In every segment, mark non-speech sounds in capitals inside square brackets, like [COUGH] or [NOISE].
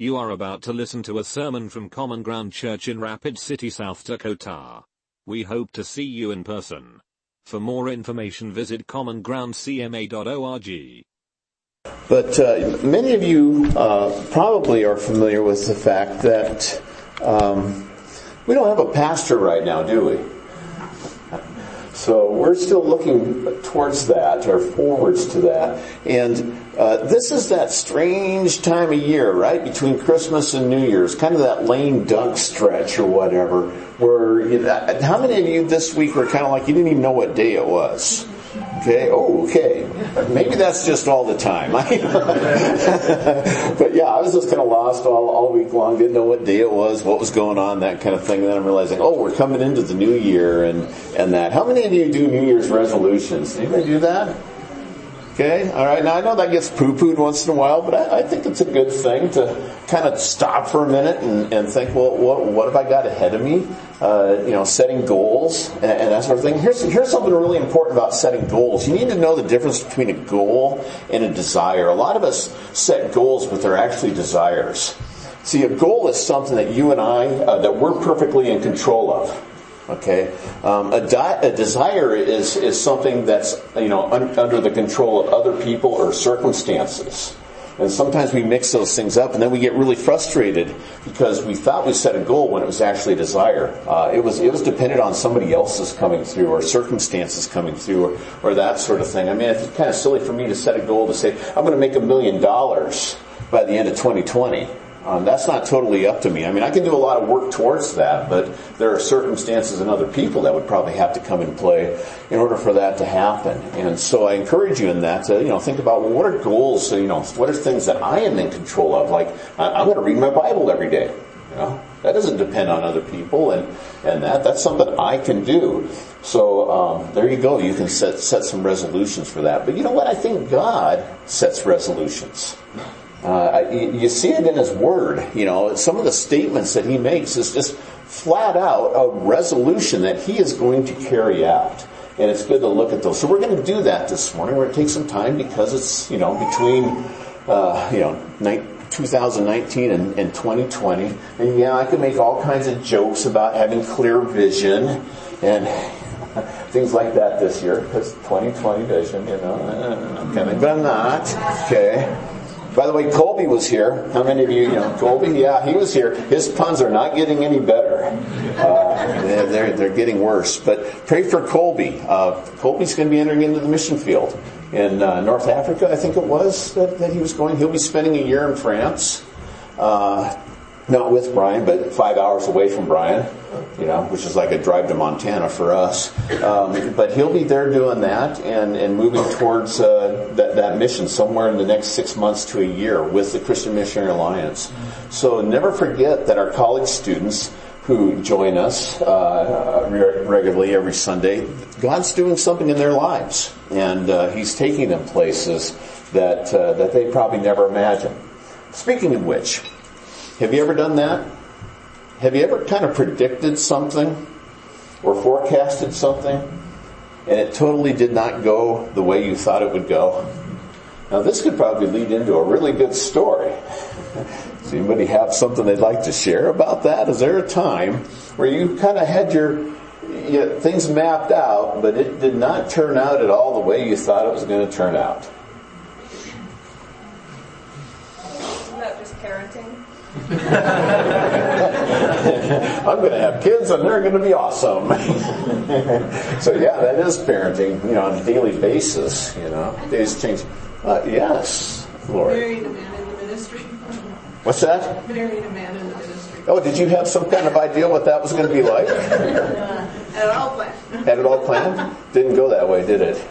You are about to listen to a sermon from Common Ground Church in Rapid City, South Dakota. We hope to see you in person. For more information, visit commongroundcma.org. But uh, many of you uh, probably are familiar with the fact that um, we don't have a pastor right now, do we? So we're still looking towards that or forwards to that. And uh, this is that strange time of year, right? Between Christmas and New Year's, kind of that lame duck stretch or whatever, where you know, how many of you this week were kind of like you didn't even know what day it was? Okay, oh, okay. Maybe that's just all the time. [LAUGHS] but yeah, I was just kind of lost all, all week long, didn't know what day it was, what was going on, that kind of thing. And then I'm realizing, oh, we're coming into the new year and, and that. How many of you do New Year's resolutions? Anybody do that? Okay, all right. Now I know that gets poo-pooed once in a while, but I, I, think it's a good thing to kind of stop for a minute and, and think, well, what, what, have I got ahead of me? Uh, you know, setting goals and, and, that sort of thing. Here's here's something really important about setting goals. You need to know the difference between a goal and a desire. A lot of us set goals, but they're actually desires. See, a goal is something that you and I uh, that we're perfectly in control of. Okay, um, a, di- a, desire is is something that's you know un- under the control of other people or circumstances, and sometimes we mix those things up, and then we get really frustrated because we thought we set a goal when it was actually a desire. Uh, it was it was dependent on somebody else's coming through or circumstances coming through or, or that sort of thing. I mean, it's kind of silly for me to set a goal to say I'm going to make a million dollars by the end of 2020 um, that's not totally up to me. I mean, I can do a lot of work towards that, but there are circumstances and other people that would probably have to come in play in order for that to happen. And so I encourage you in that to, you know, think about well, what are goals, you know, what are things that I am in control of? Like, I'm going to read my Bible every day. You know, that doesn't depend on other people and, and that, that's something I can do. So, um, there you go. You can set, set some resolutions for that. But you know what? I think God sets resolutions. Uh, you see it in his word. You know, some of the statements that he makes is just flat out a resolution that he is going to carry out. And it's good to look at those. So we're going to do that this morning. We're going to take some time because it's, you know, between, uh, you know, 2019 and, and 2020. And yeah, I can make all kinds of jokes about having clear vision and [LAUGHS] things like that this year because 2020 vision, you know, I'm kidding, but I'm not. Okay. By the way, Colby was here. How many of you, you know, Colby? Yeah, he was here. His puns are not getting any better. Uh, they're, they're getting worse. But pray for Colby. Uh, Colby's going to be entering into the mission field in uh, North Africa, I think it was, that, that, he was going. He'll be spending a year in France. Not with Brian, but five hours away from Brian, you know, which is like a drive to Montana for us. Um, but he'll be there doing that and, and moving towards uh, that, that mission somewhere in the next six months to a year with the Christian Missionary Alliance. So never forget that our college students who join us uh, regularly every Sunday, God's doing something in their lives, and uh, He's taking them places that uh, that they probably never imagined. Speaking of which, have you ever done that? Have you ever kind of predicted something or forecasted something and it totally did not go the way you thought it would go? Now this could probably lead into a really good story. [LAUGHS] Does anybody have something they'd like to share about that? Is there a time where you kind of had your you know, things mapped out, but it did not turn out at all the way you thought it was going to turn out? I'm going to have kids and they're going to be awesome. [LAUGHS] so yeah, that is parenting, you know, on a daily basis, you know. Days change. Uh, yes, Lord. Married a man in the ministry. What's that? Married a man in the ministry. Oh, did you have some kind of idea what that was going to be like? [LAUGHS] Uh, had it all planned. Had it all planned? Didn't go that way, did it?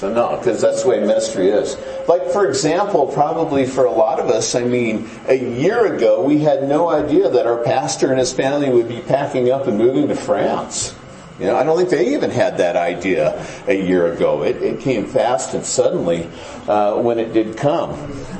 So no, because that's the way ministry is. Like for example, probably for a lot of us, I mean, a year ago we had no idea that our pastor and his family would be packing up and moving to France. You know, I don't think they even had that idea a year ago. It, it came fast and suddenly uh, when it did come.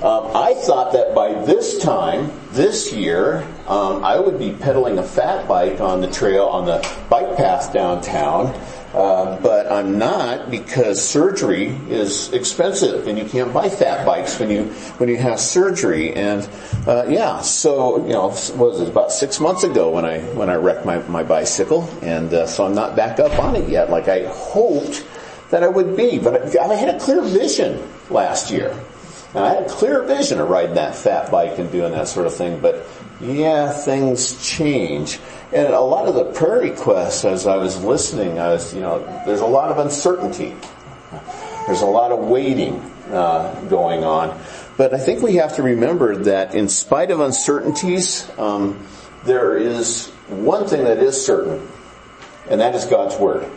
Um, I thought that by this time, this year, um, I would be pedaling a fat bike on the trail on the bike path downtown Uh, but I'm not because surgery is expensive and you can't buy fat bikes when you when you have surgery. And uh, yeah, so you know, was it about six months ago when I when I wrecked my my bicycle, and uh, so I'm not back up on it yet, like I hoped that I would be. But I, I had a clear vision last year. And I had a clear vision of riding that fat bike and doing that sort of thing. But yeah, things change. And a lot of the prayer requests, as I was listening, I was, you know, there's a lot of uncertainty. There's a lot of waiting uh, going on. But I think we have to remember that in spite of uncertainties, um, there is one thing that is certain, and that is God's Word.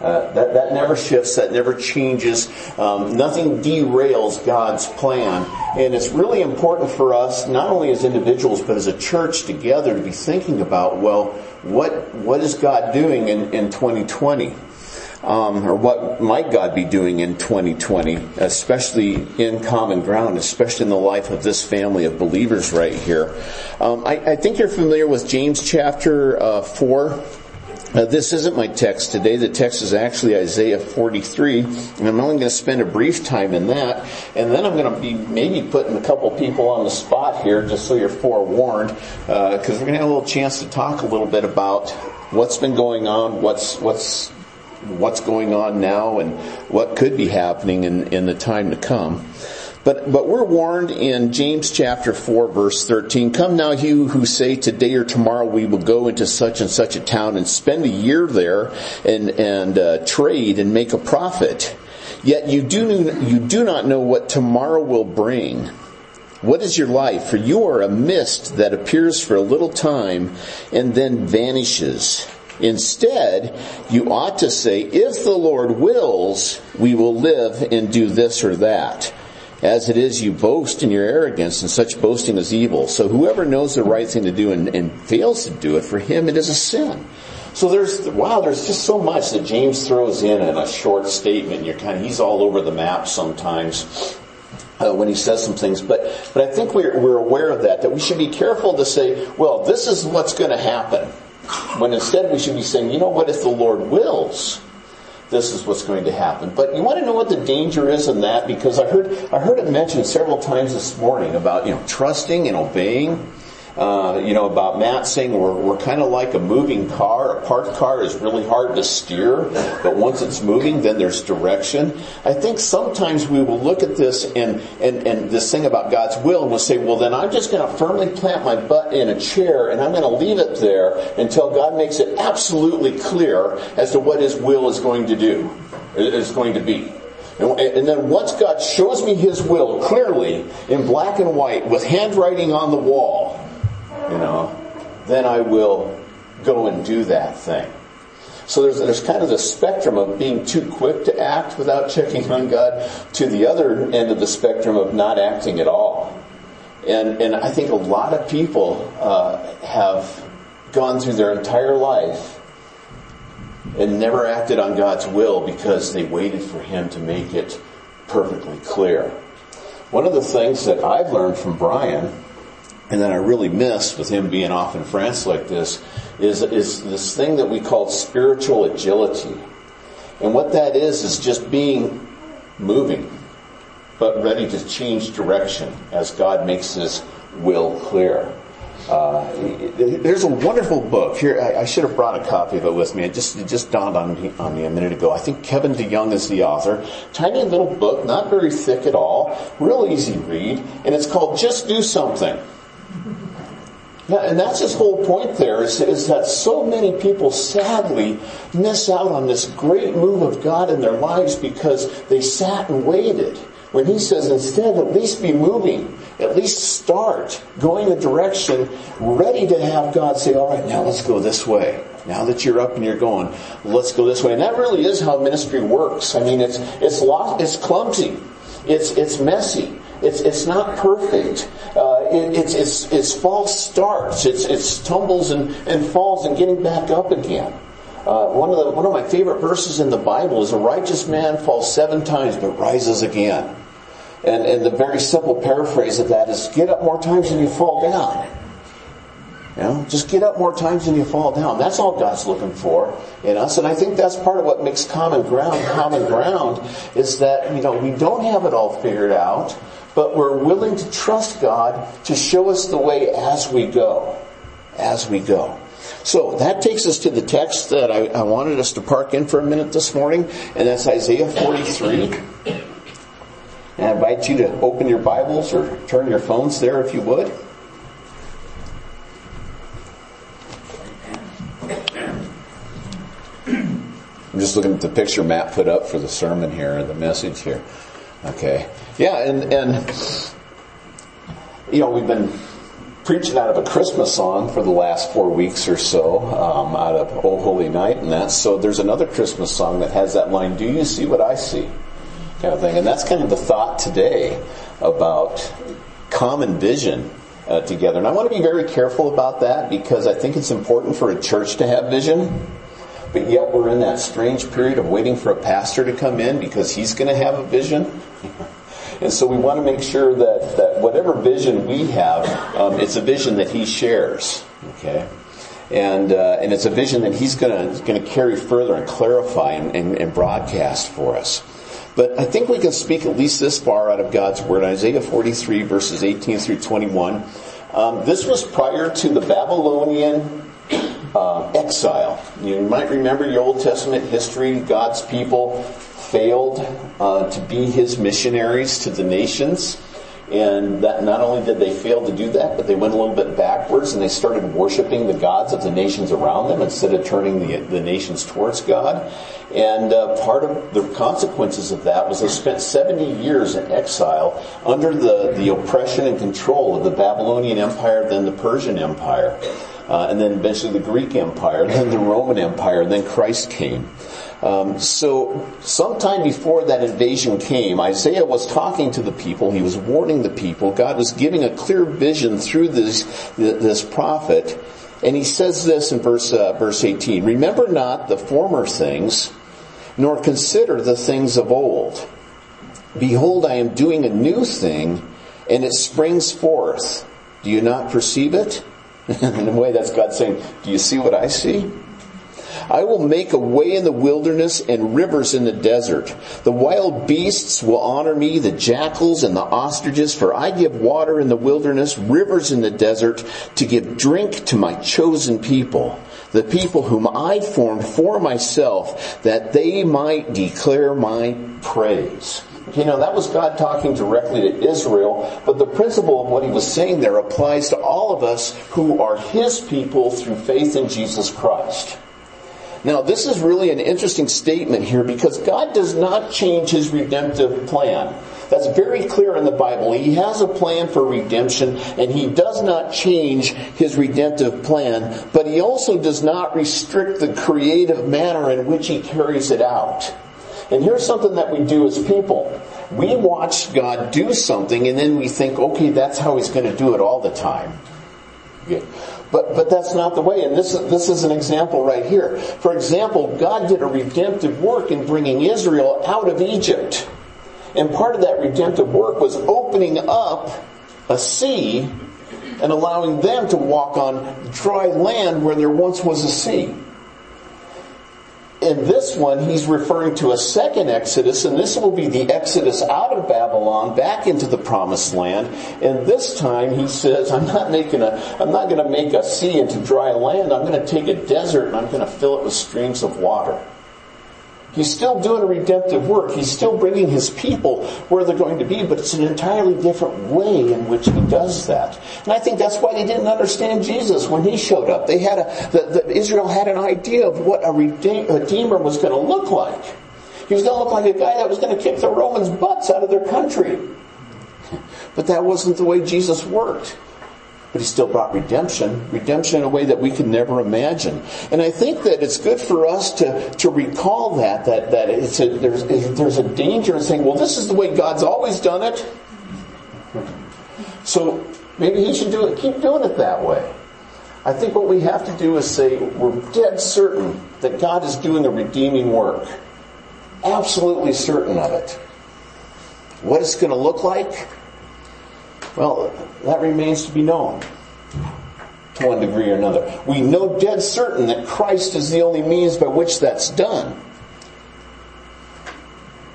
Uh, that, that never shifts, that never changes. Um, nothing derails God's plan. And it's really important for us, not only as individuals, but as a church together to be thinking about, well, what, what is God doing in, in 2020? Um, or what might God be doing in 2020, especially in common ground, especially in the life of this family of believers right here. Um, I, I, think you're familiar with James chapter uh, 4. Uh, this isn't my text today. The text is actually Isaiah 43, and I'm only going to spend a brief time in that, and then I'm going to be maybe putting a couple people on the spot here, just so you're forewarned, because uh, we're going to have a little chance to talk a little bit about what's been going on, what's what's what's going on now, and what could be happening in, in the time to come. But, but we're warned in James chapter 4 verse 13, come now you who say today or tomorrow we will go into such and such a town and spend a year there and, and uh, trade and make a profit. Yet you do, you do not know what tomorrow will bring. What is your life? For you are a mist that appears for a little time and then vanishes. Instead, you ought to say, if the Lord wills, we will live and do this or that. As it is, you boast in your arrogance, and such boasting is evil. So whoever knows the right thing to do and, and fails to do it, for him it is a sin. So there's, wow, there's just so much that James throws in in a short statement. You're kind of, he's all over the map sometimes. Uh, when he says some things, but but I think we're we're aware of that. That we should be careful to say, well, this is what's going to happen. When instead we should be saying, you know what, if the Lord wills, this is what's going to happen. But you want to know what the danger is in that? Because I heard, I heard it mentioned several times this morning about, you know, trusting and obeying. Uh, you know, about Matt saying we're, we're kind of like a moving car. A parked car is really hard to steer, but once it's moving, then there's direction. I think sometimes we will look at this and, and, and this thing about God's will and we'll say, well then I'm just going to firmly plant my butt in a chair and I'm going to leave it there until God makes it absolutely clear as to what His will is going to do, is going to be. And then once God shows me His will clearly in black and white with handwriting on the wall, you know, then I will go and do that thing. So there's, there's kind of the spectrum of being too quick to act without checking on God to the other end of the spectrum of not acting at all. And, and I think a lot of people uh, have gone through their entire life and never acted on God's will because they waited for Him to make it perfectly clear. One of the things that I've learned from Brian and then I really miss with him being off in France like this is, is this thing that we call spiritual agility. And what that is, is just being moving, but ready to change direction as God makes his will clear. Uh, there's a wonderful book here. I, I, should have brought a copy of it with me. It just it just dawned on me, on me a minute ago. I think Kevin DeYoung is the author. Tiny little book, not very thick at all, real easy read, and it's called "Just Do Something." Yeah, and that's his whole point there is, is that so many people sadly miss out on this great move of God in their lives because they sat and waited. When he says instead, at least be moving, at least start going the direction, ready to have God say, all right, now let's go this way. Now that you're up and you're going, let's go this way. And that really is how ministry works. I mean, it's, it's, lost, it's clumsy. It's, it's messy. It's, it's not perfect. Uh, it, it's, it's, it's false starts. It's, it's tumbles and, and falls and getting back up again. Uh, one of the one of my favorite verses in the Bible is a righteous man falls seven times but rises again. And and the very simple paraphrase of that is get up more times than you fall down. You know, just get up more times than you fall down. That's all God's looking for in us. And I think that's part of what makes common ground common ground is that, you know, we don't have it all figured out, but we're willing to trust God to show us the way as we go. As we go. So that takes us to the text that I, I wanted us to park in for a minute this morning, and that's Isaiah 43. And I invite you to open your Bibles or turn your phones there if you would. I'm just looking at the picture Matt put up for the sermon here, the message here. Okay. Yeah, and, and, you know, we've been preaching out of a Christmas song for the last four weeks or so, um, out of Oh Holy Night and that. So there's another Christmas song that has that line, Do you see what I see? Kind of thing. And that's kind of the thought today about common vision uh, together. And I want to be very careful about that because I think it's important for a church to have vision but yet we're in that strange period of waiting for a pastor to come in because he's going to have a vision. [LAUGHS] And so we want to make sure that, that whatever vision we have, um, it's a vision that he shares. Okay? And, uh, and it's a vision that he's going to, carry further and clarify and, and, and broadcast for us. But I think we can speak at least this far out of God's Word. Isaiah 43 verses 18 through 21. Um, this was prior to the Babylonian uh, exile. You might remember your Old Testament history. God's people failed uh, to be His missionaries to the nations. And that not only did they fail to do that, but they went a little bit backwards and they started worshiping the gods of the nations around them instead of turning the, the nations towards God. And uh, part of the consequences of that was they spent 70 years in exile under the, the oppression and control of the Babylonian Empire, then the Persian Empire uh, and then eventually the Greek Empire, [LAUGHS] then the Roman Empire, then Christ came. Um, so sometime before that invasion came, Isaiah was talking to the people. He was warning the people. God was giving a clear vision through this this prophet, and he says this in verse uh, verse 18: "Remember not the former things, nor consider the things of old. Behold, I am doing a new thing, and it springs forth. Do you not perceive it?" [LAUGHS] in a way, that's God saying, Do you see what I see? I will make a way in the wilderness and rivers in the desert. The wild beasts will honor me, the jackals and the ostriches, for I give water in the wilderness, rivers in the desert, to give drink to my chosen people, the people whom I formed for myself, that they might declare my praise. You know, that was God talking directly to Israel, but the principle of what he was saying there applies to all of us who are his people through faith in Jesus Christ. Now, this is really an interesting statement here because God does not change his redemptive plan. That's very clear in the Bible. He has a plan for redemption and he does not change his redemptive plan, but he also does not restrict the creative manner in which he carries it out. And here's something that we do as people. We watch God do something and then we think, okay, that's how he's going to do it all the time. But, but that's not the way. And this, this is an example right here. For example, God did a redemptive work in bringing Israel out of Egypt. And part of that redemptive work was opening up a sea and allowing them to walk on dry land where there once was a sea in this one, he's referring to a second Exodus, and this will be the Exodus out of Babylon back into the promised land. And this time he says, I'm not making a, I'm not going to make a sea into dry land. I'm going to take a desert and I'm going to fill it with streams of water. He's still doing a redemptive work. He's still bringing his people where they're going to be, but it's an entirely different way in which he does that. And I think that's why they didn't understand Jesus when he showed up. They had a, the, the Israel had an idea of what a redeemer was going to look like. He was going to look like a guy that was going to kick the Romans' butts out of their country. But that wasn't the way Jesus worked but he still brought redemption, redemption in a way that we could never imagine. And I think that it's good for us to, to recall that, that, that it's a, there's, there's a danger in saying, well, this is the way God's always done it. So maybe he should do it, keep doing it that way. I think what we have to do is say, we're dead certain that God is doing a redeeming work. Absolutely certain of it. What it's going to look like, well, that remains to be known. to one degree or another. We know dead certain that Christ is the only means by which that's done.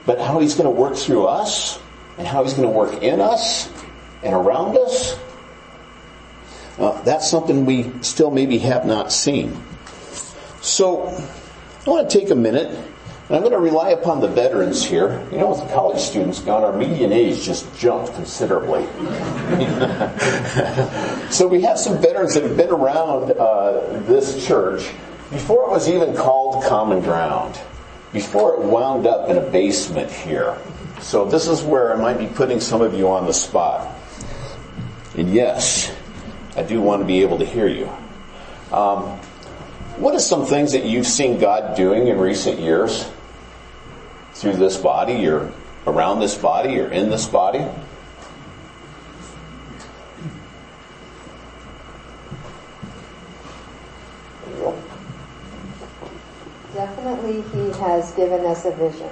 But how he's going to work through us and how he's going to work in us and around us, uh, that's something we still maybe have not seen. So I want to take a minute I'm going to rely upon the veterans here. You know, with the college students gone, our median age just jumped considerably. [LAUGHS] so we have some veterans that have been around uh, this church before it was even called Common Ground, before it wound up in a basement here. So this is where I might be putting some of you on the spot. And yes, I do want to be able to hear you. Um, what are some things that you've seen God doing in recent years through this body, or around this body, or in this body? Definitely, he has given us a vision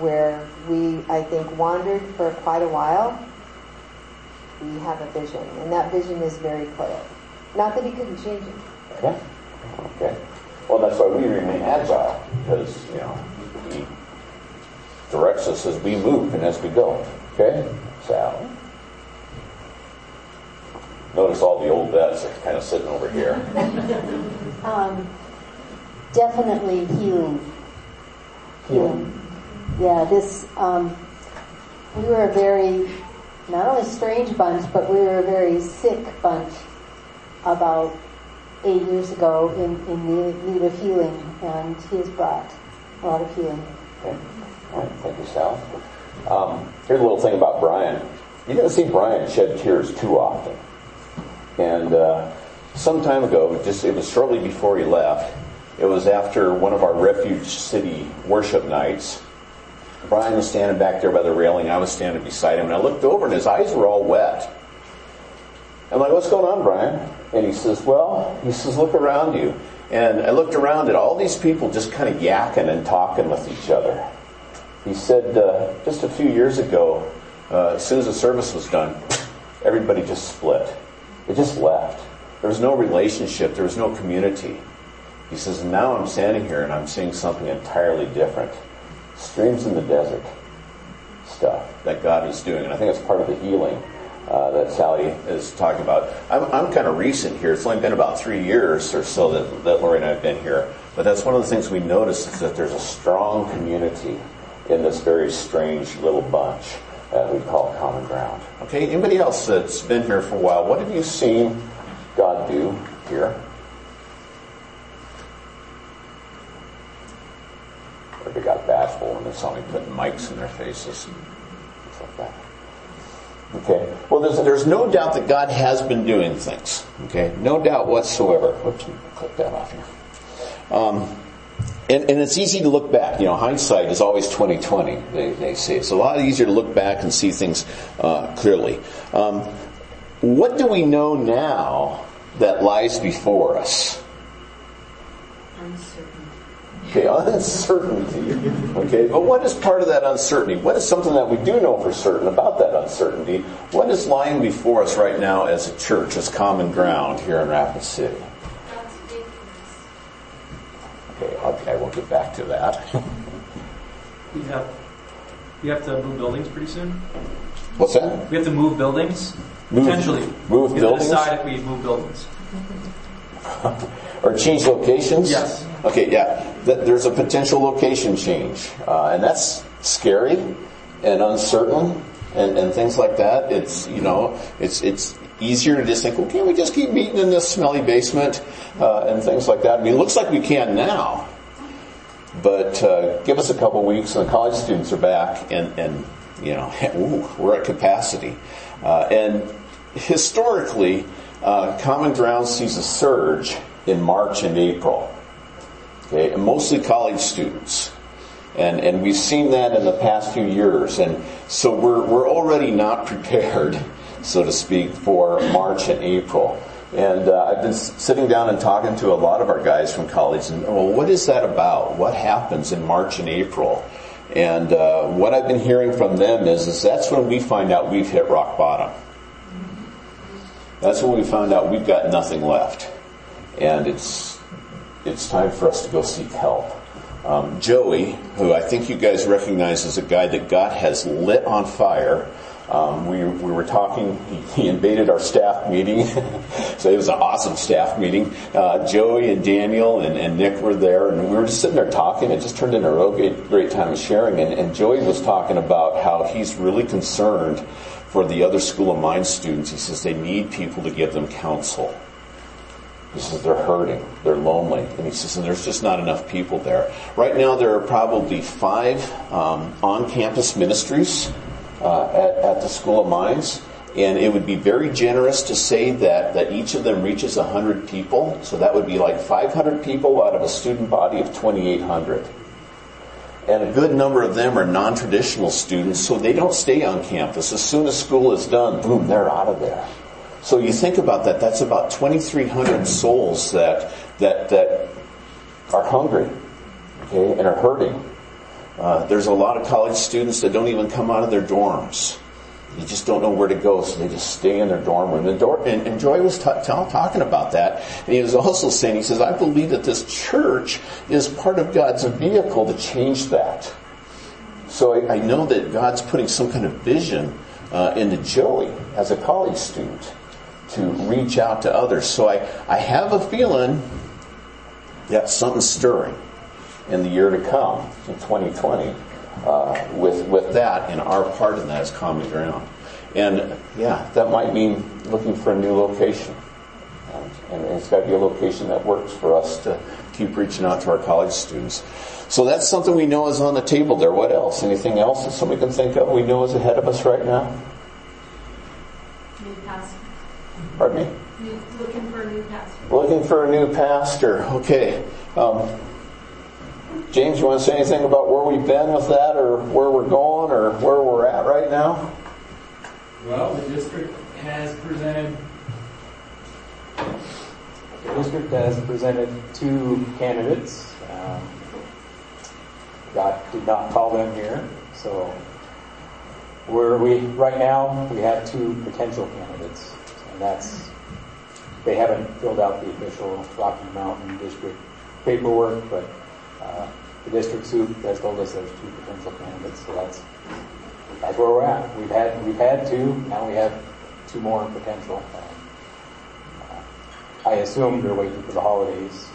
where we, I think, wandered for quite a while. We have a vision, and that vision is very clear. Not that he couldn't change it. Okay. Okay. Well, that's why we remain agile, because, you know, he directs us as we move and as we go. Okay? Sal. Notice all the old vets are kind of sitting over here. [LAUGHS] Um, definitely healing. Healing. Yeah, this, um, we were a very, not only strange bunch, but we were a very sick bunch about eight years ago in, in need of healing, and he has brought a lot of healing. Okay. Thank you, Sal. Um, here's a little thing about Brian. You don't see Brian shed tears too often. And uh, some time ago, just it was shortly before he left. It was after one of our Refuge City worship nights. Brian was standing back there by the railing. I was standing beside him, and I looked over, and his eyes were all wet. I'm like, "What's going on, Brian?" And he says, "Well," he says, "Look around you." And I looked around at all these people just kind of yakking and talking with each other. He said, uh, just a few years ago, uh, as soon as the service was done, everybody just split. They just left. There was no relationship. There was no community. He says, now I'm standing here and I'm seeing something entirely different. Streams in the desert stuff that God is doing. And I think it's part of the healing uh, that Sally is talking about. I'm, I'm kind of recent here. It's only been about three years or so that, that Lori and I have been here. But that's one of the things we notice is that there's a strong community in this very strange little bunch that we call common ground. Okay, anybody else that's been here for a while, what have you seen God do here? Or they got bashful when they saw me putting mics in their faces. Things like that. Okay. Well, there's, there's no doubt that God has been doing things. Okay. No doubt whatsoever. Whoops, click that off here. Um, and, and, it's easy to look back. You know, hindsight is always 2020. They, they say it's a lot easier to look back and see things uh, clearly. Um, what do we know now that lies before us? Uncertainty. Okay, uncertainty. Okay, but what is part of that uncertainty? What is something that we do know for certain about that uncertainty? What is lying before us right now as a church, as common ground here in Rapid City? Okay, okay, I will get back to that. We have, we have to move buildings pretty soon. What's that? We have to move buildings, Move- potentially. move we buildings? decide if we move buildings. Or change locations? Yes. Okay, yeah. Th- There's a potential location change, uh, and that's scary and uncertain and, and things like that. It's you know, it's it's easier to just think, well, can't we just keep meeting in this smelly basement uh, and things like that? I mean, it looks like we can now, but uh, give us a couple weeks, and the college students are back, and and you know, [LAUGHS] ooh, we're at capacity, uh, and historically, uh, Common Ground sees a surge in March and April. Okay, and mostly college students. And, and we've seen that in the past few years. And so we're, we're already not [LAUGHS] prepared, so to speak, for March and April. And uh, I've been s- sitting down and talking to a lot of our guys from college. And, well, what is that about? What happens in March and April? And uh, what I've been hearing from them is, is that's when we find out we've hit rock bottom. That's when we found out we've got nothing left. And it's, it's time for us to go seek help. Um, Joey, who I think you guys recognize as a guy that God has lit on fire, um, we, we were talking, he, [LAUGHS] he invaded our staff meeting, [LAUGHS] so it was an awesome staff meeting. Uh, Joey and Daniel and, and Nick were there, and we were just sitting there talking. It just turned into a real great, great time of sharing. And, and Joey was talking about how he's really concerned for the other School of Mines students. He says they need people to give them counsel. He says they're hurting, they're lonely, and he says and there's just not enough people there. Right now, there are probably five um, on-campus ministries uh, at, at the School of Mines, and it would be very generous to say that that each of them reaches 100 people. So that would be like 500 people out of a student body of 2,800. And a good number of them are non-traditional students, so they don't stay on campus. As soon as school is done, boom, they're out of there. So you think about that, that's about 2,300 souls that, that, that are hungry, okay, and are hurting. Uh, there's a lot of college students that don't even come out of their dorms. They just don't know where to go, so they just stay in their dorm room. And, and, and Joy was t- t- talking about that, and he was also saying, he says, I believe that this church is part of God's vehicle to change that. So I, I know that God's putting some kind of vision uh, into Joey as a college student to reach out to others. So I, I have a feeling that something's stirring in the year to come, in 2020, uh, with, with that and our part in that is common ground. And yeah, that might mean looking for a new location. And, and it's got to be a location that works for us to keep reaching out to our college students. So that's something we know is on the table there. What else? Anything else that somebody can think of we know is ahead of us right now? New pastor. Pardon me? New- Looking for a new pastor. Looking for a new pastor. Okay. Um, James, you want to say anything about where we've been with that, or where we're going, or where we're at right now? Well, the district has presented, the district has presented two candidates. Um, God did not call them here, so where we, right now, we have two potential candidates, and that's, they haven't filled out the official Rocky Mountain District paperwork, but the district soup has told us there's two potential candidates, so that's that's where we're at. We've had we've had two, now we have two more potential. Uh, I assume they're waiting for the holidays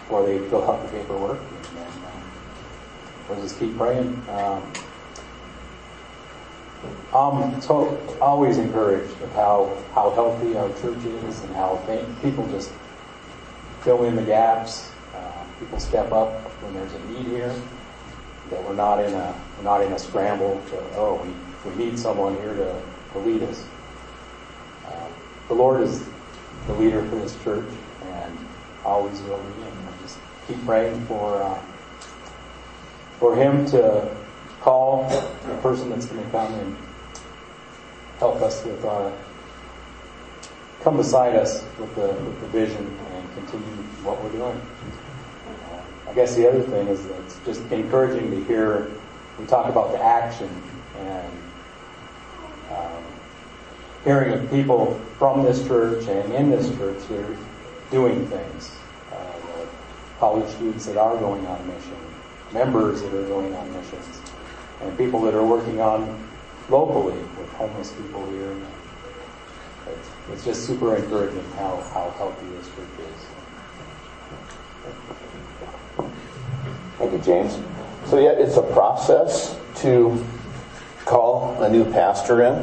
before they fill out the paperwork. And then, uh, we'll just keep praying. Um, I'm always encouraged with how, how healthy our church is and how th- people just fill in the gaps. Uh, people step up when there's a need here. That we're not in a we're not in a scramble to oh we, we need someone here to, to lead us. Uh, the Lord is the leader for this church and always will be. And we'll just keep praying for uh, for Him to call the person that's going to come and help us with our come beside us with the with the vision and continue what we're doing. I guess the other thing is that it's just encouraging to hear we talk about the action and um, hearing of people from this church and in this church that are doing things. Uh, college students that are going on mission, members that are going on missions, and people that are working on locally with homeless people here. It's, just super encouraging how, how healthy this church is. Thank you, James. So yeah, it's a process to call a new pastor in,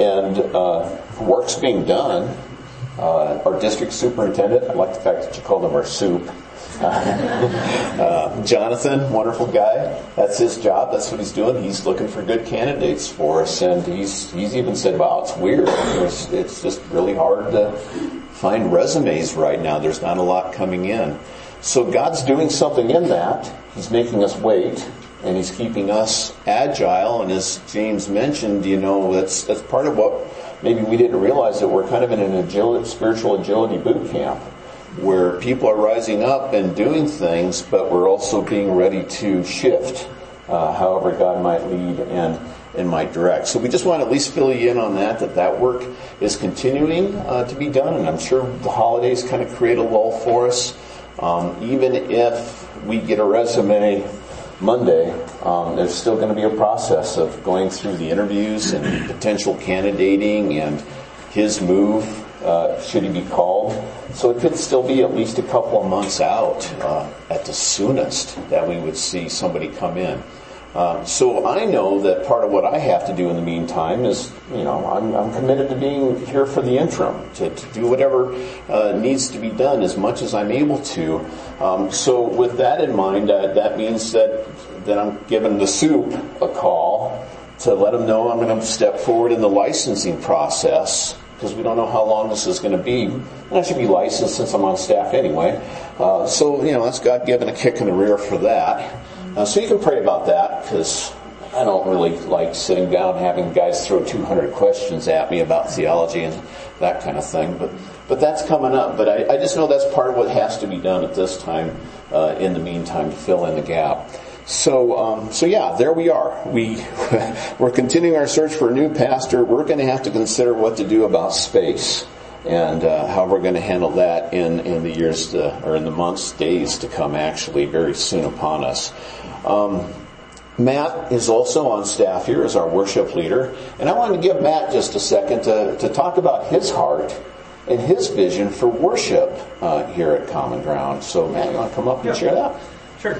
and uh, work's being done. Uh, our district superintendent, I like the fact that you called him our soup. [LAUGHS] Uh, Jonathan, wonderful guy. That's his job. That's what he's doing. He's looking for good candidates for us, and he's he's even said, "Wow, it's weird. It's, it's just really hard to find resumes right now. There's not a lot coming in." So God's doing something in that. He's making us wait, and He's keeping us agile. And as James mentioned, you know, that's that's part of what maybe we didn't realize that we're kind of in an agility, spiritual agility boot camp where people are rising up and doing things, but we're also being ready to shift, uh, however God might lead. And and might direct. So we just want to at least fill you in on that, that that work is continuing uh, to be done, and I'm sure the holidays kind of create a lull for us. Um, even if we get a resume Monday, um, there's still going to be a process of going through the interviews and potential candidating and his move uh, should he be called. So it could still be at least a couple of months out uh, at the soonest that we would see somebody come in. Uh, so I know that part of what I have to do in the meantime is, you know, I'm, I'm committed to being here for the interim, to, to do whatever uh, needs to be done as much as I'm able to. Um, so with that in mind, uh, that means that, that I'm giving the soup a call to let them know I'm going to step forward in the licensing process because we don't know how long this is going to be. And I should be licensed since I'm on staff anyway. Uh, so, you know, that's God given a kick in the rear for that. Uh, so you can pray about that because I don't really like sitting down having guys throw 200 questions at me about theology and that kind of thing. But but that's coming up. But I, I just know that's part of what has to be done at this time. Uh, in the meantime, to fill in the gap. So, um, so yeah, there we are. We [LAUGHS] we're continuing our search for a new pastor. We're going to have to consider what to do about space and uh, how we're going to handle that in in the years to, or in the months, days to come. Actually, very soon upon us. Um, Matt is also on staff here as our worship leader, and I want to give Matt just a second to, to talk about his heart and his vision for worship uh, here at Common Ground. So, Matt, you want to come up and Yeah. share that? Sure.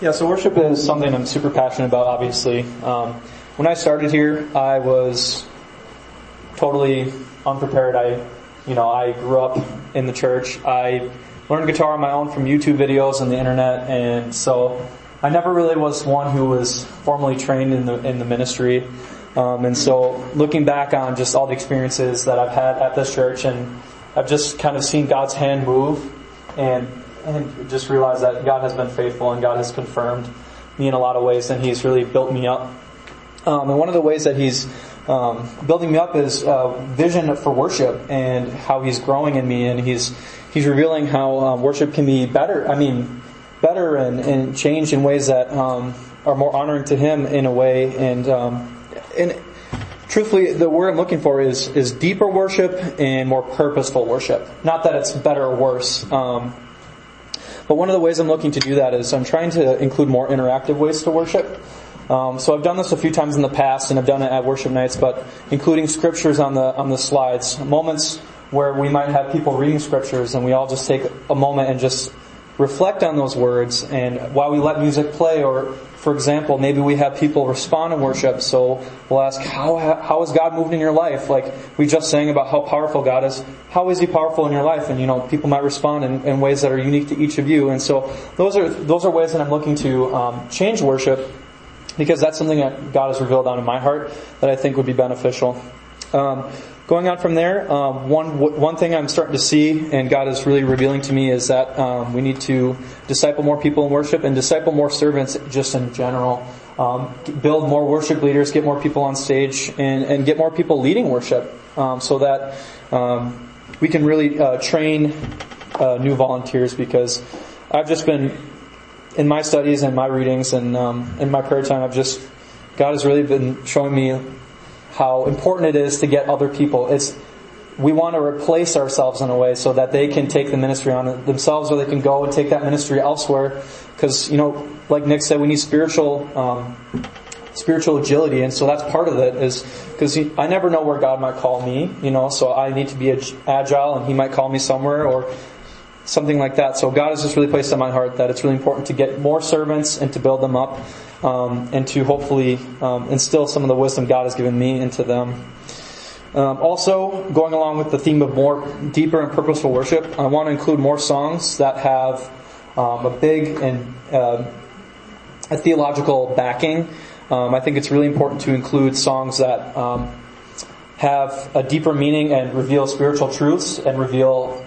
Yeah, so worship is something I'm super passionate about, obviously. Um, when I started here, I was totally unprepared. I, you know, I grew up in the church. I learned guitar on my own from YouTube videos and the internet, and so I never really was one who was formally trained in the in the ministry. Um, and so, looking back on just all the experiences that I've had at this church, and I've just kind of seen God's hand move, and and just realized that God has been faithful and God has confirmed me in a lot of ways, and He's really built me up. Um, and one of the ways that He's um, building me up is uh, vision for worship and how He's growing in me, and He's He's revealing how um, worship can be better. I mean, better and, and changed in ways that um, are more honoring to Him in a way, and um, and truthfully, the word I'm looking for is is deeper worship and more purposeful worship. Not that it's better or worse. Um, but one of the ways I'm looking to do that is I'm trying to include more interactive ways to worship. Um, so I've done this a few times in the past, and I've done it at worship nights. But including scriptures on the on the slides, moments where we might have people reading scriptures, and we all just take a moment and just reflect on those words. And while we let music play, or for example, maybe we have people respond in worship. So we'll ask, how how has God moved in your life? Like we just sang about how powerful God is. How is He powerful in your life? And you know, people might respond in, in ways that are unique to each of you. And so those are those are ways that I'm looking to um, change worship because that's something that God has revealed onto my heart that I think would be beneficial. Um, going on from there, um, one one thing I'm starting to see, and God is really revealing to me, is that um, we need to disciple more people in worship and disciple more servants just in general. Um, build more worship leaders, get more people on stage, and, and get more people leading worship, um, so that um, we can really uh, train uh, new volunteers. Because I've just been in my studies and my readings and um, in my prayer time, I've just God has really been showing me how important it is to get other people. It's we want to replace ourselves in a way so that they can take the ministry on themselves, or they can go and take that ministry elsewhere. Because you know, like Nick said, we need spiritual. Um, spiritual agility and so that's part of it is because I never know where God might call me you know so I need to be agile and he might call me somewhere or something like that. So God has just really placed on my heart that it's really important to get more servants and to build them up, um, and to hopefully um, instill some of the wisdom God has given me into them. Um, also, going along with the theme of more deeper and purposeful worship, I want to include more songs that have um, a big and uh, a theological backing. Um, I think it's really important to include songs that have a deeper meaning and reveal spiritual truths and reveal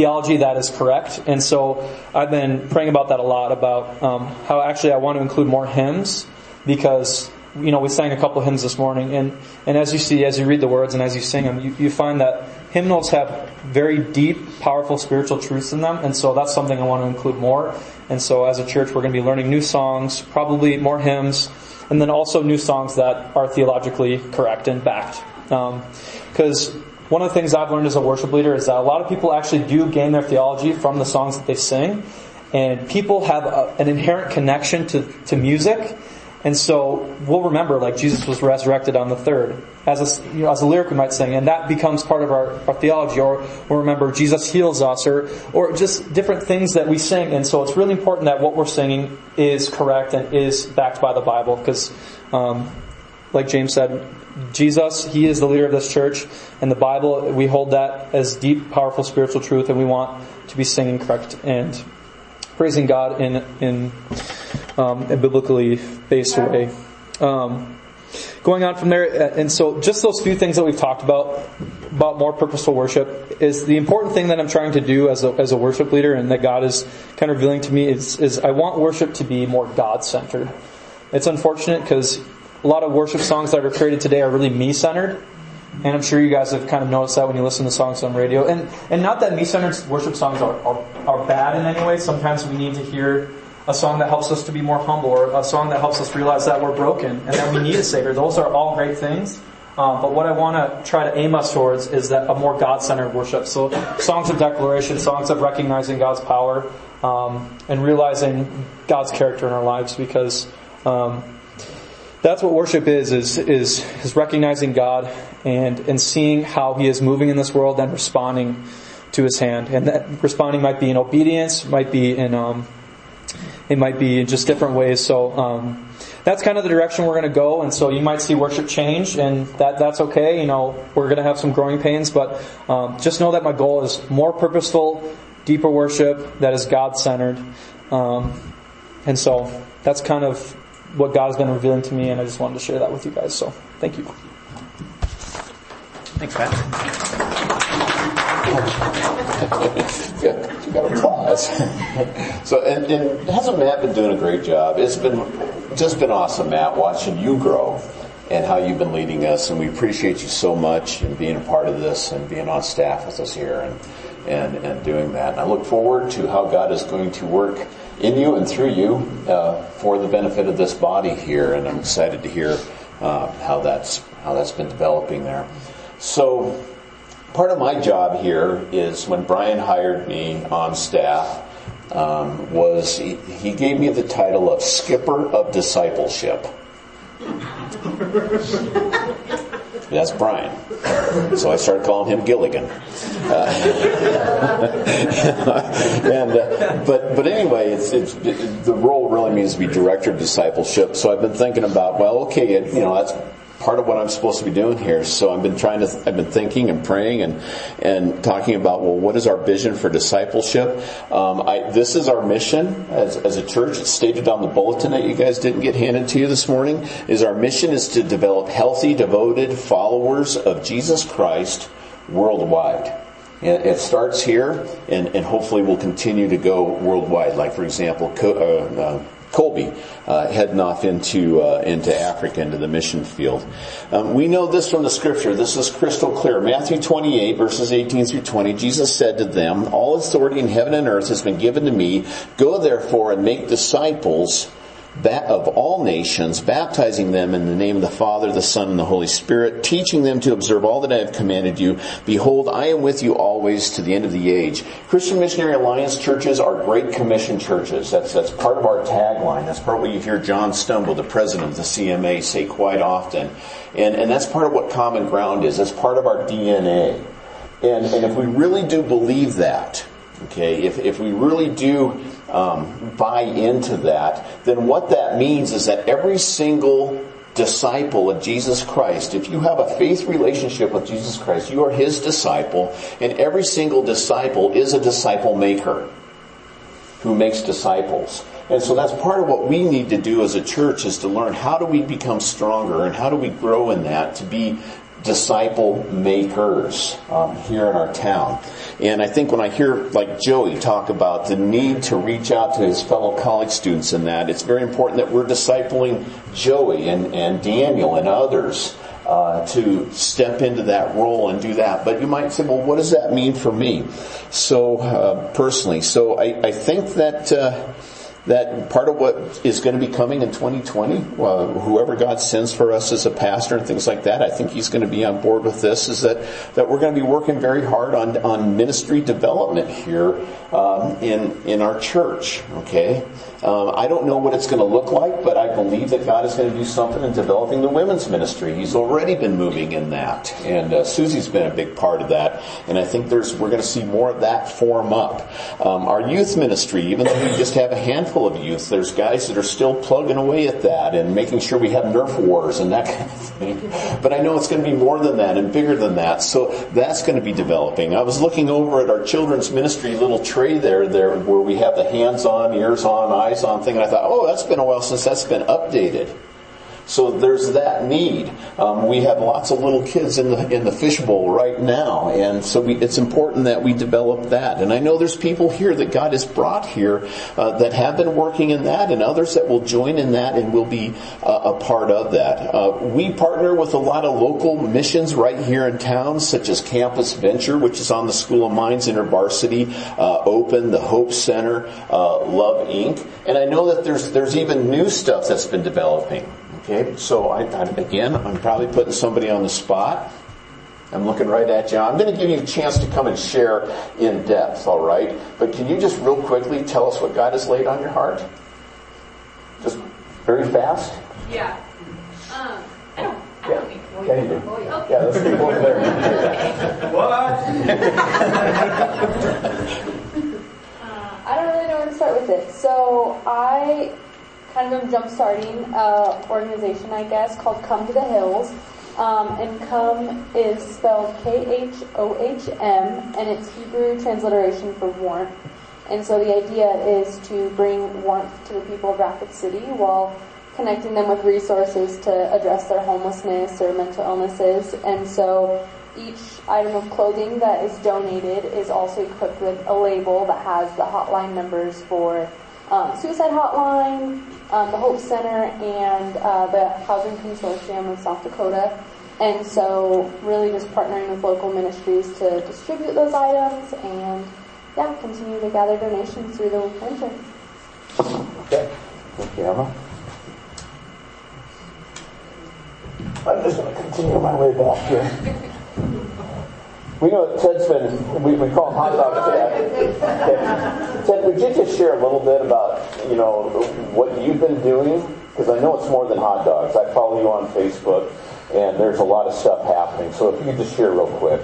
theology that is correct. And so I've been praying about that a lot about um, how actually I want to include more hymns because you know we sang a couple hymns this morning and and as you see as you read the words and as you sing them you, you find that hymnals have very deep, powerful spiritual truths in them, and so that's something I want to include more. And so as a church, we're going to be learning new songs, probably more hymns, and then also new songs that are theologically correct and backed. Because um, one of the things I've learned as a worship leader is that a lot of people actually do gain their theology from the songs that they sing, and people have a, an inherent connection to, to music and so we'll remember like Jesus was resurrected on the third. As a, you know, as a lyric we might sing, and that becomes part of our, our theology, or we'll remember Jesus heals us, or, or just different things that we sing. And so it's really important that what we're singing is correct and is backed by the Bible, because, um, like James said, Jesus, He is the leader of this church, and the Bible, we hold that as deep, powerful spiritual truth, and we want to be singing correct and praising God in, in um, a biblically based way. Um, going on from there, uh, and so just those few things that we've talked about about more purposeful worship is the important thing that I'm trying to do as a, as a worship leader, and that God is kind of revealing to me is is I want worship to be more God centered. It's unfortunate because a lot of worship songs that are created today are really me centered. And I'm sure you guys have kind of noticed that when you listen to songs on radio. And, and not that me-centered worship songs are, are, are bad in any way. Sometimes we need to hear a song that helps us to be more humble, or a song that helps us realize that we're broken and that we need a Savior. Those are all great things. Um, but what I want to try to aim us towards is that a more God-centered worship. So songs of declaration, songs of recognizing God's power, um, and realizing God's character in our lives because um, that's what worship is, is, is, is recognizing God and, and seeing how He is moving in this world and responding to His hand. And that responding might be in obedience, might be in, um, it might be in just different ways. So um, that's kind of the direction we're going to go. And so you might see worship change, and that that's okay. You know, we're going to have some growing pains, but um, just know that my goal is more purposeful, deeper worship that is God centered. Um, and so that's kind of what God has been revealing to me, and I just wanted to share that with you guys. So thank you. Thanks, Pat. Good. [LAUGHS] You got applause. [LAUGHS] so, and, and hasn't Matt been doing a great job? It's been just been awesome, Matt, watching you grow and how you've been leading us. And we appreciate you so much and being a part of this and being on staff with us here and and and doing that. And I look forward to how God is going to work in you and through you uh, for the benefit of this body here. And I'm excited to hear uh, how that's how that's been developing there. So part of my job here is when Brian hired me on staff, um, was he, he gave me the title of skipper of discipleship. [LAUGHS] That's Brian. So I started calling him Gilligan. Uh, [LAUGHS] and uh, but but anyway, it's, it's it, the role really means to be director of discipleship. So I've been thinking about well, okay, it, you know that's part of what I'm supposed to be doing here. So I've been trying to, I've been thinking and praying and, and talking about, well, what is our vision for discipleship? Um, I, this is our mission as, as a church. It's stated on the bulletin that you guys didn't get handed to you this morning. Is our mission is to develop healthy, devoted followers of Jesus Christ worldwide. And it starts here, and, and hopefully will continue to go worldwide. Like, for example, uh, uh, Colby, uh, heading off into uh, into Africa, into the mission field. Um, we know this from the scripture. This is crystal clear. Matthew 28, verses 18 through 20. Jesus said to them, "All authority in heaven and earth has been given to me. Go therefore and make disciples." Of all nations, baptizing them in the name of the Father, the Son, and the Holy Spirit, teaching them to observe all that I have commanded you. Behold, I am with you always to the end of the age. Christian Missionary Alliance churches are Great Commission churches. That's, that's part of our tagline. That's part of what you hear John Stumbo, the president of the CMA, say quite often. And, and that's part of what Common Ground is. That's part of our DNA. And, and if we really do believe that, okay, if, if we really do um, buy into that, then what that means is that every single disciple of Jesus Christ, if you have a faith relationship with Jesus Christ, you are his disciple, and every single disciple is a disciple maker who makes disciples. And so that's part of what we need to do as a church is to learn how do we become stronger and how do we grow in that to be disciple makers um, here in our town. And I think when I hear like Joey talk about the need to reach out to his fellow college students in that, it's very important that we're discipling Joey and, and Daniel and others uh, to step into that role and do that. But you might say, well, what does that mean for me? So uh, personally, so I, I think that. Uh, that part of what is going to be coming in 2020, uh, whoever God sends for us as a pastor and things like that, I think he's going to be on board with this, is that, that we're going to be working very hard on, on ministry development here um, in, in our church, okay? Um, I don't know what it's going to look like, but I believe that God is going to do something in developing the women's ministry. He's already been moving in that, and uh, Susie's been a big part of that. And I think there's we're going to see more of that form up. Um, our youth ministry, even though we just have a handful of youth, there's guys that are still plugging away at that and making sure we have Nerf wars and that kind of thing. But I know it's going to be more than that and bigger than that. So that's going to be developing. I was looking over at our children's ministry little tray there, there where we have the hands on, ears on, eyes eyes on thing, and I thought, oh, that's been a while since that's been updated. So there's that need. Um, we have lots of little kids in the in the fishbowl right now, and so we, it's important that we develop that. And I know there's people here that God has brought here uh, that have been working in that, and others that will join in that and will be uh, a part of that. Uh, we partner with a lot of local missions right here in town, such as Campus Venture, which is on the School of Mines InterVarsity, uh, Open, the Hope Center, uh, Love Inc. And I know that there's there's even new stuff that's been developing. Okay, so I, I, again, I'm probably putting somebody on the spot. I'm looking right at you. I'm going to give you a chance to come and share in depth, all right? But can you just real quickly tell us what God has laid on your heart? Just very fast? Yeah. Um, I don't, I Yeah. don't think Yeah, you do. Okay. Yeah, let's keep over there. [LAUGHS] Uh, I don't really know where to start with it. So I kind of am jump starting uh, organization, I guess, called Khohm to the Hills. Um, and come is spelled K-H-O-H-M, and it's Hebrew transliteration for warmth. And so the idea is to bring warmth to the people of Rapid City while connecting them with resources to address their homelessness or mental illnesses. And so each item of clothing that is donated is also equipped with a label that has the hotline numbers for um, suicide hotline, um, the Hope Center, and uh, the Housing Consortium of South Dakota. And so really just partnering with local ministries to distribute those items and yeah, continue to gather donations through the winter. Okay. Thank you, Emma. I'm just going to continue my way back here. We know Ted's been, we, we call him hot dog Ted. Okay. [LAUGHS] Ted, would you just share a little bit about, you know, what you've been doing? Because I know it's more than hot dogs. I follow you on Facebook, and there's a lot of stuff happening. So if you could just share real quick.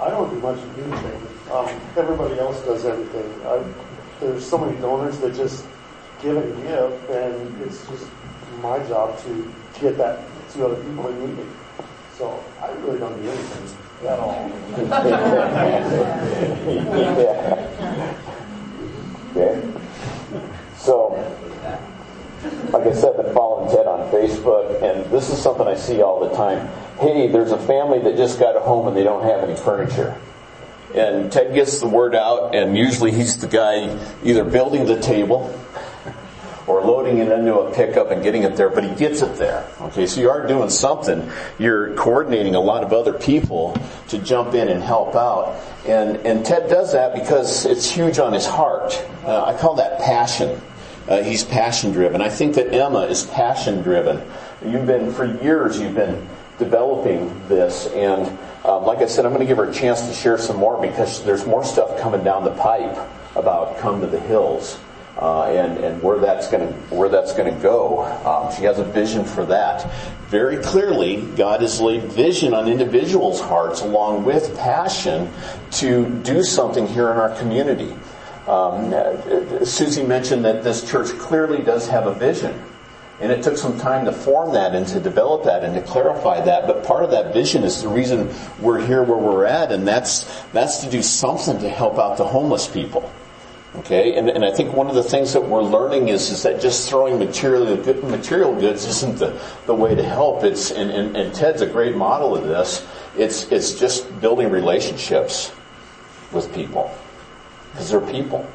I don't do much of anything. Um, everybody else does everything. I, there's so many donors that just give and give, and it's just my job to get that to other people who need it. So I really don't do anything Okay. [LAUGHS] So, like I said, been following Ted on Facebook, and this is something I see all the time. Hey, there's a family that just got a home and they don't have any furniture. And Ted gets the word out, and usually he's the guy either building the table it into a pickup and getting it there, but he gets it there. Okay, so you are doing something. You're coordinating a lot of other people to jump in and help out. And, and Ted does that because it's huge on his heart. Uh, I call that passion. Uh, he's passion driven. I think that Emma is passion driven. You've been, for years, you've been developing this and um, like I said, I'm going to give her a chance to share some more because there's more stuff coming down the pipe about Khohm to the Hills uh, and and where that's going to where that's going to go. Um, she has a vision for that. Very clearly, God has laid vision on individuals' hearts along with passion to do something here in our community. Um, Susie mentioned that this church clearly does have a vision. And it took some time to form that and to develop that and to clarify that. But part of that vision is the reason we're here where we're at, and that's that's to do something to help out the homeless people. Okay, and, and I think one of the things that we're learning is, is that just throwing material material goods isn't the, the way to help. It's and, and, and Ted's a great model of this. It's it's just building relationships with people because they're people.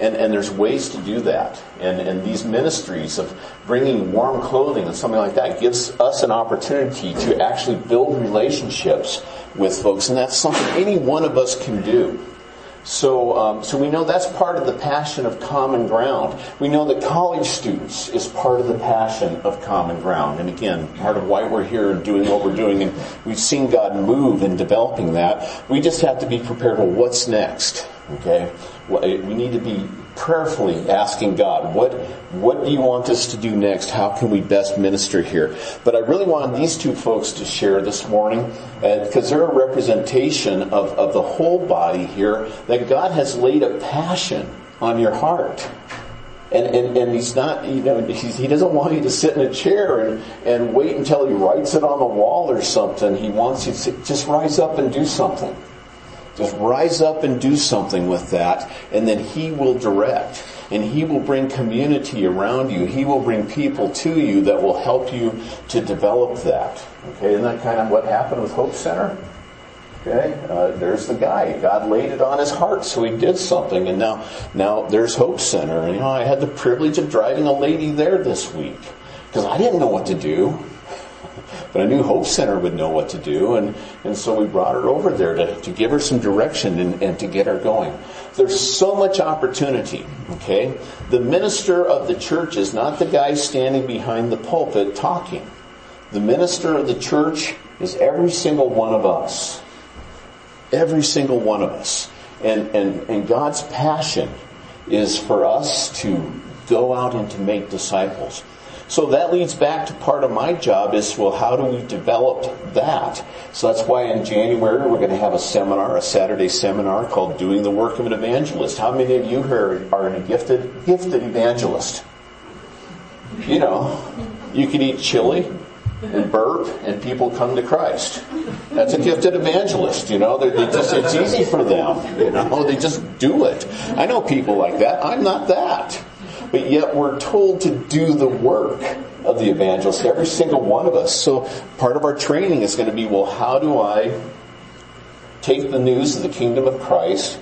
And, and there's ways to do that. And, and these ministries of bringing warm clothing and something like that gives us an opportunity to actually build relationships with folks. And that's something any one of us can do. So, um, so we know that's part of the passion of Common Ground. We know that college students is part of the passion of Common Ground. And again, part of why we're here and doing what we're doing. And we've seen God move in developing that. We just have to be prepared for what's next. Okay? Eh, we need to be prayerfully asking God, what, what do you want us to do next? How can we best minister here? But I really wanted these two folks to share this morning eh, because they're a representation of, of the whole body here that God has laid a passion on your heart. And, and, and he's not, you know, he doesn't want you to sit in a chair and, and wait until he writes it on the wall or something. He wants you to just rise up and do something. Just rise up and do something with that, and then He will direct. And He will bring community around you. He will bring people to you that will help you to develop that. Okay, isn't that kind of what happened with Hope Center? Okay, uh, there's the guy. God laid it on his heart, so he did something, and now, now there's Hope Center. And you know, I had the privilege of driving a lady there this week because I didn't know what to do. But I knew Hope Center would know what to do, and, and so we brought her over there to, to give her some direction and, and to get her going. There's so much opportunity, okay? The minister of the church is not the guy standing behind the pulpit talking. The minister of the church is every single one of us. Every single one of us. And, and, and God's passion is for us to go out and to make disciples. So that leads back to part of my job is, well, how do we develop that? So that's why in January we're going to have a seminar, a Saturday seminar called Doing the Work of an Evangelist. How many of you here are a gifted, gifted evangelist? You know, you can eat chili and burp and people come to Christ. That's a gifted evangelist, you know. They, they just, it's easy for them, you know. They just do it. I know people like that. I'm not that. But yet we're told to do the work of the evangelist, every single one of us. So part of our training is going to be, well, how do I take the news of the kingdom of Christ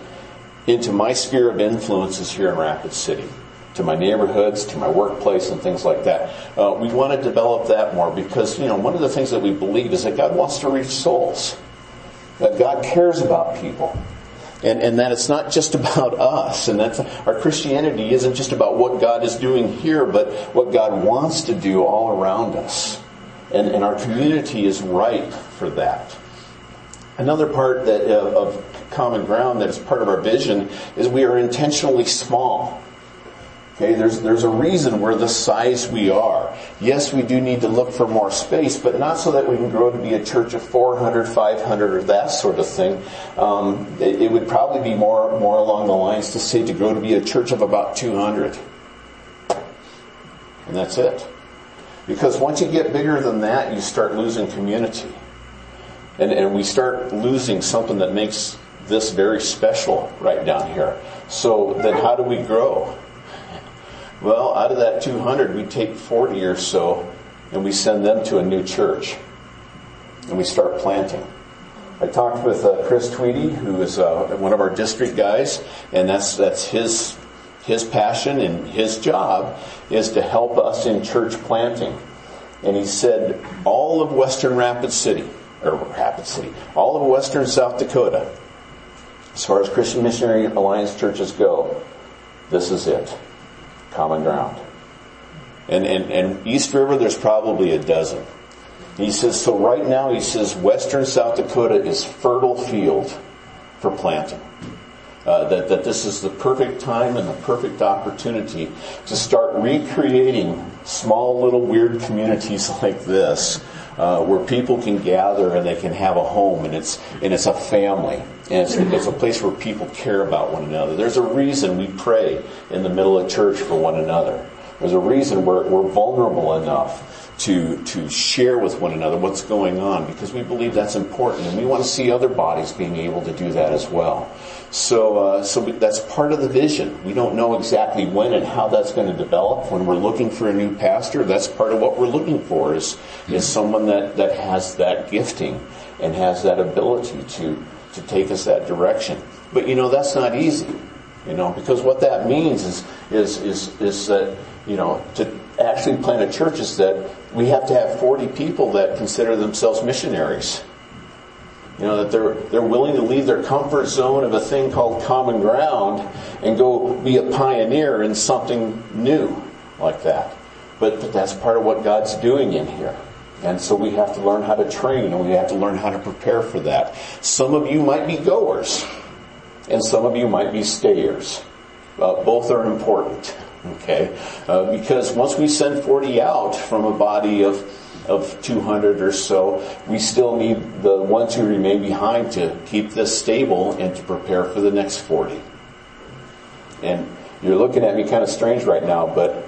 into my sphere of influences here in Rapid City? to my neighborhoods, to my workplace, and things like that. Uh, we want to develop that more because, you know, one of the things that we believe is that God wants to reach souls. That God cares about people and, and that it's not just about us, and that's our Christianity isn't just about what God is doing here, but what God wants to do all around us, and, and our community is ripe for that. Another part that uh, of common ground that is part of our vision is we are intentionally small. Okay, there's, there's a reason we're the size we are. Yes, we do need to look for more space, but not so that we can grow to be a church of 400, 500, or that sort of thing. Um, it, it would probably be more, more along the lines to say to grow to be a church of about 200. And that's it. Because once you get bigger than that, you start losing community. And, and we start losing something that makes this very special right down here. So then how do we grow? Well, out of that 200, we take 40 or so and we send them to a new church. And we start planting. I talked with uh, Chris Tweedy, who is uh, one of our district guys, and that's that's his his passion and his job is to help us in church planting. And he said, all of Western Rapid City, or Rapid City, all of Western South Dakota, as far as Christian Missionary Alliance churches go, this is it common ground. And, and, and East River, there's probably a dozen. He says, so right now, he says, western South Dakota is fertile field for planting. Uh, that, that this is the perfect time and the perfect opportunity to start recreating small little weird communities [LAUGHS] like this uh, where people can gather and they can have a home and it's and it's a family and it's, it's a place where people care about one another. There's a reason we pray in the middle of church for one another. There's a reason we're, we're vulnerable enough to, to share with one another what's going on because we believe that's important and we want to see other bodies being able to do that as well. So, uh, so that's part of the vision. We don't know exactly when and how that's going to develop. When we're looking for a new pastor, that's part of what we're looking for is, is someone that, that has that gifting and has that ability to, to take us that direction. But you know, that's not easy. You know, because what that means is, is, is, is that, you know, to actually plant a church is that we have to have 40 people that consider themselves missionaries. You know, that they're, they're willing to leave their comfort zone of a thing called common ground and go be a pioneer in something new like that. But, but that's part of what God's doing in here. And so we have to learn how to train and we have to learn how to prepare for that. Some of you might be goers and some of you might be stayers. Uh, both are important. Okay? Uh, because once we send 40 out from a body of of 200 or so, we still need the ones who remain behind to keep this stable and to prepare for the next 40. And you're looking at me kind of strange right now, but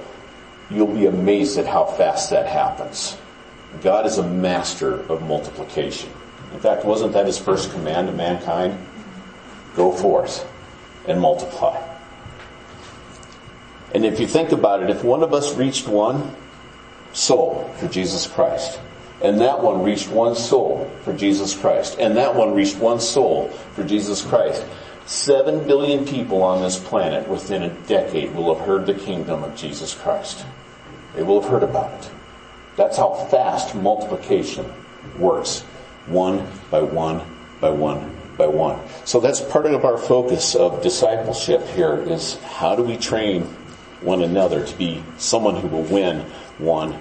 you'll be amazed at how fast that happens. God is a master of multiplication. In fact, wasn't that his first command to mankind? Go forth and multiply. And if you think about it, if one of us reached one, soul for Jesus Christ. And that one reached one soul for Jesus Christ. And that one reached one soul for Jesus Christ. Seven billion people on this planet within a decade will have heard the kingdom of Jesus Christ. They will have heard about it. That's how fast multiplication works. One by one by one by one. So that's part of our focus of discipleship here is how do we train one another to be someone who will win one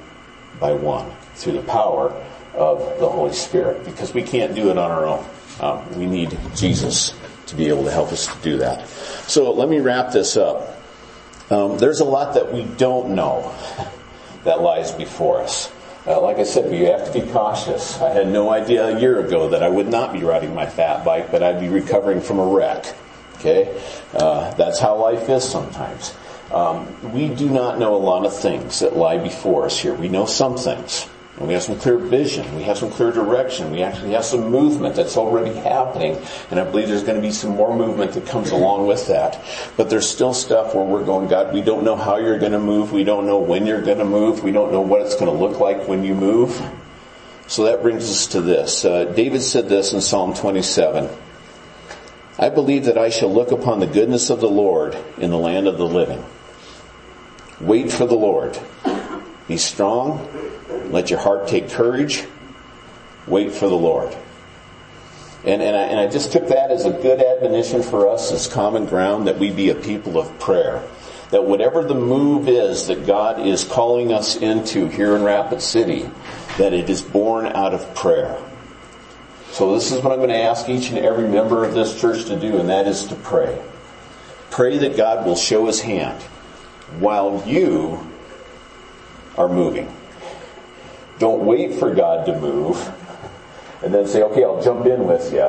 by one through the power of the Holy Spirit because we can't do it on our own. Um, we need Jesus to be able to help us to do that. So let me wrap this up. Um, there's a lot that we don't know [LAUGHS] that lies before us. Uh, like I said, you have to be cautious. I had no idea a year ago that I would not be riding my fat bike, but I'd be recovering from a wreck. Okay, uh, that's how life is sometimes. Um, we do not know a lot of things that lie before us here. We know some things. And we have some clear vision. We have some clear direction. We actually have some movement that's already happening. And I believe there's going to be some more movement that comes along with that. But there's still stuff where we're going, God, we don't know how you're going to move. We don't know when you're going to move. We don't know what it's going to look like when you move. So that brings us to this. Uh, David said this in Psalm 27. I believe that I shall look upon the goodness of the Lord in the land of the living. Wait for the Lord. Be strong. Let your heart take courage. Wait for the Lord. And, and, I, and I just took that as a good admonition for us as common ground that we be a people of prayer. That whatever the move is that God is calling us into here in Rapid City, that it is born out of prayer. So this is what I'm going to ask each and every member of this church to do, and that is to pray. Pray that God will show his hand while you are moving. Don't wait for God to move and then say, okay, I'll jump in with you.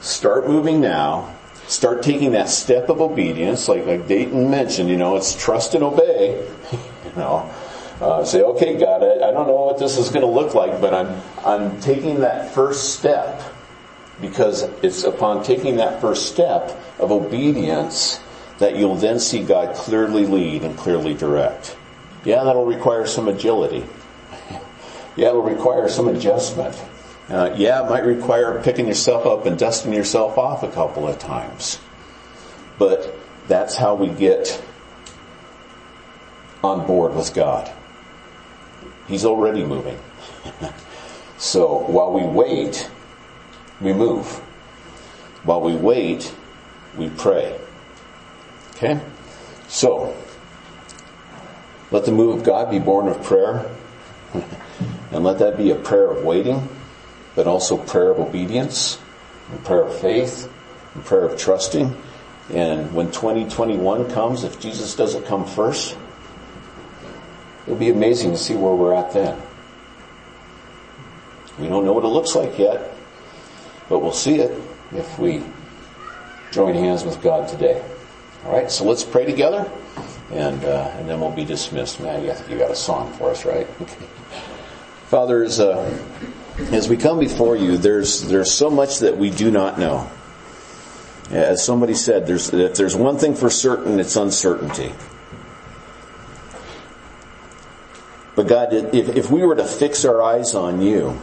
Start moving now. Start taking that step of obedience, like, like Dayton mentioned, you know, it's trust and obey. [LAUGHS] you know, uh, say, okay, God, I, I don't know what this is going to look like, but I'm, I'm taking that first step because it's upon taking that first step of obedience that you'll then see God clearly lead and clearly direct. Yeah, that'll require some agility. Yeah, it'll require some adjustment. Uh, yeah, it might require picking yourself up and dusting yourself off a couple of times. But that's how we get on board with God. He's already moving. [LAUGHS] so while we wait, we move. While we wait, we pray. Okay? So, let the move of God be born of prayer. [LAUGHS] and let that be a prayer of waiting, but also prayer of obedience, and prayer of faith, and prayer of trusting. And when 2021 comes, if Jesus doesn't come first, it'll be amazing to see where we're at then. We don't know what it looks like yet, but we'll see it if we join hands with God today. All right, so let's pray together, and uh, and then we'll be dismissed. Man, I think you got a song for us, right? [LAUGHS] Okay. Father, as, uh, as we come before you, there's there's so much that we do not know. As somebody said, there's if there's one thing for certain, it's uncertainty. But God, if, if we were to fix our eyes on you,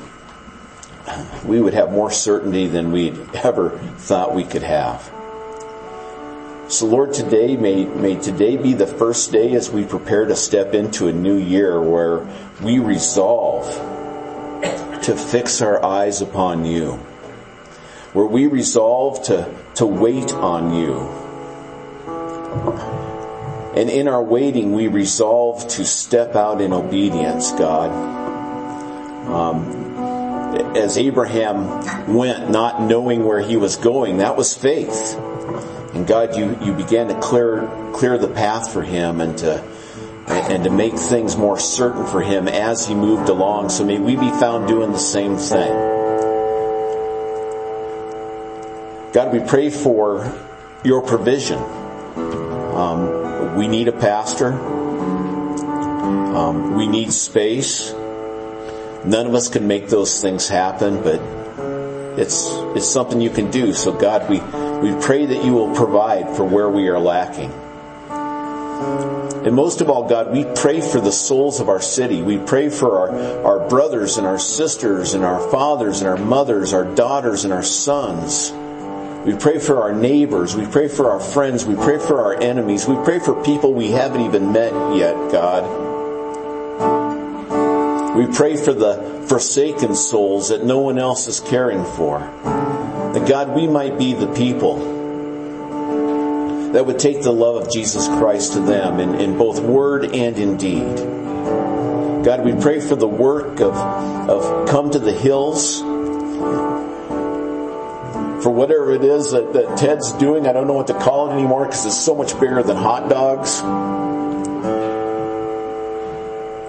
we would have more certainty than we'd ever thought we could have. So Lord, today, may, may today be the first day as we prepare to step into a new year where we resolve to fix our eyes upon you. Where we resolve to, to wait on you. And in our waiting, we resolve to step out in obedience, God. Um, as Abraham went not knowing where he was going, that was faith. And God, you, you began to clear, clear the path for him and to, and to make things more certain for him as he moved along. So may we be found doing the same thing. God, we pray for your provision. Um, we need a pastor. Um, we need space. None of us can make those things happen, but it's it's something you can do. So God, we we pray that you will provide for where we are lacking. And most of all, God, we pray for the souls of our city. We pray for our, our brothers and our sisters and our fathers and our mothers, our daughters and our sons. We pray for our neighbors. We pray for our friends. We pray for our enemies. We pray for people we haven't even met yet, God. We pray for the forsaken souls that no one else is caring for. That God, we might be the people that would take the love of Jesus Christ to them in, in both word and in deed. God, we pray for the work of, of Khohm to the Hills. For whatever it is that, that Ted's doing, I don't know what to call it anymore because it's so much bigger than hot dogs.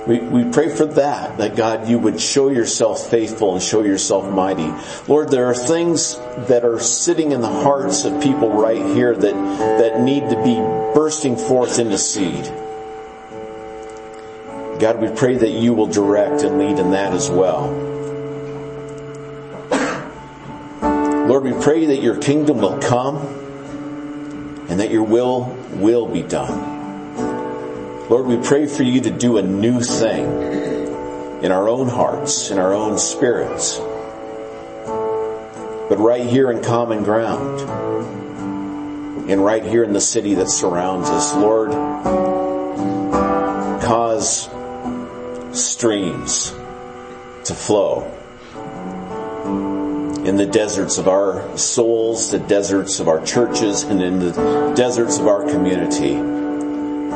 We, we pray for that, that God, you would show yourself faithful and show yourself mighty. Lord, there are things that are sitting in the hearts of people right here that, that need to be bursting forth into seed. God, we pray that you will direct and lead in that as well. Lord, we pray that your kingdom will come and that your will will be done. Lord, we pray for you to do a new thing in our own hearts, in our own spirits, but right here in common ground, and right here in the city that surrounds us. Lord, cause streams to flow in the deserts of our souls, the deserts of our churches, and in the deserts of our community.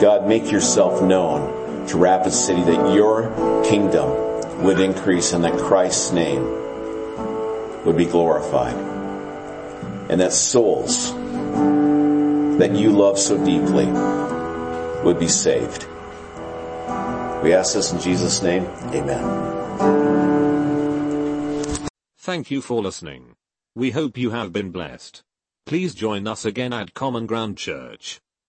God, make yourself known to Rapid City that your kingdom would increase and that Christ's name would be glorified. And that souls that you love so deeply would be saved. We ask this in Jesus' name. Amen. Thank you for listening. We hope you have been blessed. Please join us again at Common Ground Church.